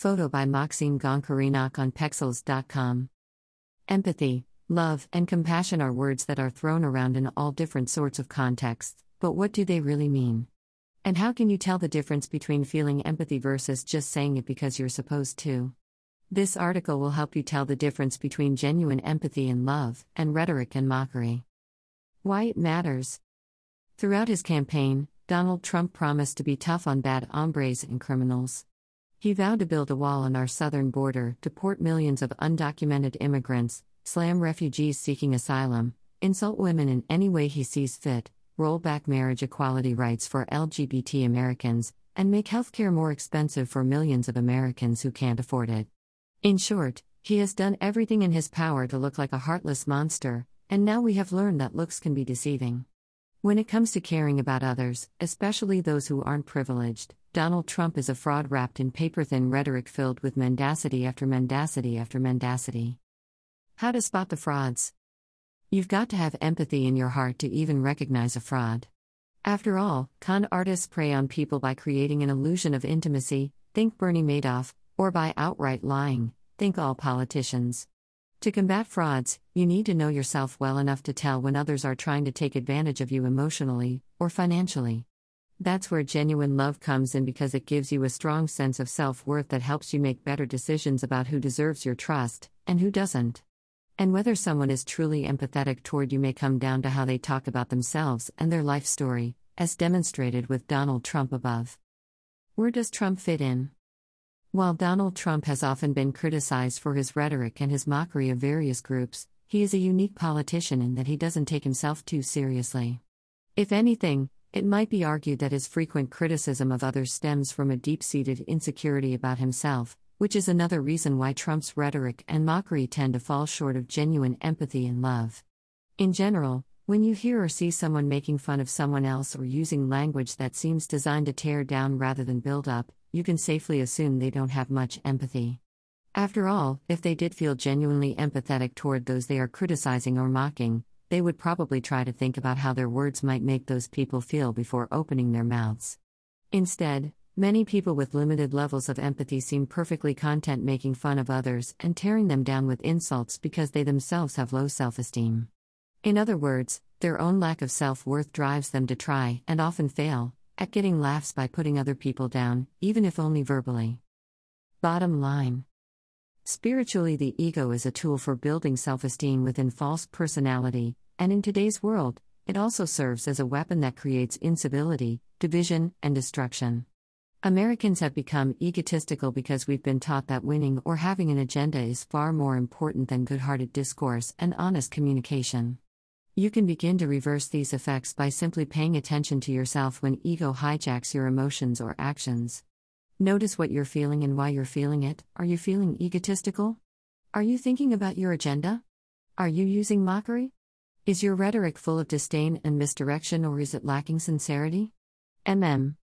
Photo by Maxime Goncharenok on Pexels.com. Empathy, love, and compassion are words that are thrown around in all different sorts of contexts, but what do they really mean? And how can you tell the difference between feeling empathy versus just saying it because you're supposed to? This article will help you tell the difference between genuine empathy and love, and rhetoric and mockery. Why it matters. Throughout his campaign, Donald Trump promised to be tough on bad hombres and criminals. He vowed to build a wall on our southern border, deport millions of undocumented immigrants, slam refugees seeking asylum, insult women in any way he sees fit, roll back marriage equality rights for LGBT Americans, and make healthcare more expensive for millions of Americans who can't afford it. In short, he has done everything in his power to look like a heartless monster, and now we have learned that looks can be deceiving. When it comes to caring about others, especially those who aren't privileged, Donald Trump is a fraud wrapped in paper thin rhetoric filled with mendacity after mendacity after mendacity. How to spot the frauds? You've got to have empathy in your heart to even recognize a fraud. After all, con artists prey on people by creating an illusion of intimacy, think Bernie Madoff, or by outright lying, think all politicians. To combat frauds, you need to know yourself well enough to tell when others are trying to take advantage of you emotionally or financially. That's where genuine love comes in because it gives you a strong sense of self worth that helps you make better decisions about who deserves your trust and who doesn't. And whether someone is truly empathetic toward you may come down to how they talk about themselves and their life story, as demonstrated with Donald Trump above. Where does Trump fit in? While Donald Trump has often been criticized for his rhetoric and his mockery of various groups, he is a unique politician in that he doesn't take himself too seriously. If anything, it might be argued that his frequent criticism of others stems from a deep seated insecurity about himself, which is another reason why Trump's rhetoric and mockery tend to fall short of genuine empathy and love. In general, when you hear or see someone making fun of someone else or using language that seems designed to tear down rather than build up, you can safely assume they don't have much empathy. After all, if they did feel genuinely empathetic toward those they are criticizing or mocking, they would probably try to think about how their words might make those people feel before opening their mouths. Instead, many people with limited levels of empathy seem perfectly content making fun of others and tearing them down with insults because they themselves have low self esteem. In other words, their own lack of self worth drives them to try, and often fail, at getting laughs by putting other people down, even if only verbally. Bottom line Spiritually, the ego is a tool for building self esteem within false personality, and in today's world, it also serves as a weapon that creates incivility, division, and destruction. Americans have become egotistical because we've been taught that winning or having an agenda is far more important than good hearted discourse and honest communication. You can begin to reverse these effects by simply paying attention to yourself when ego hijacks your emotions or actions. Notice what you're feeling and why you're feeling it. Are you feeling egotistical? Are you thinking about your agenda? Are you using mockery? Is your rhetoric full of disdain and misdirection or is it lacking sincerity? MM.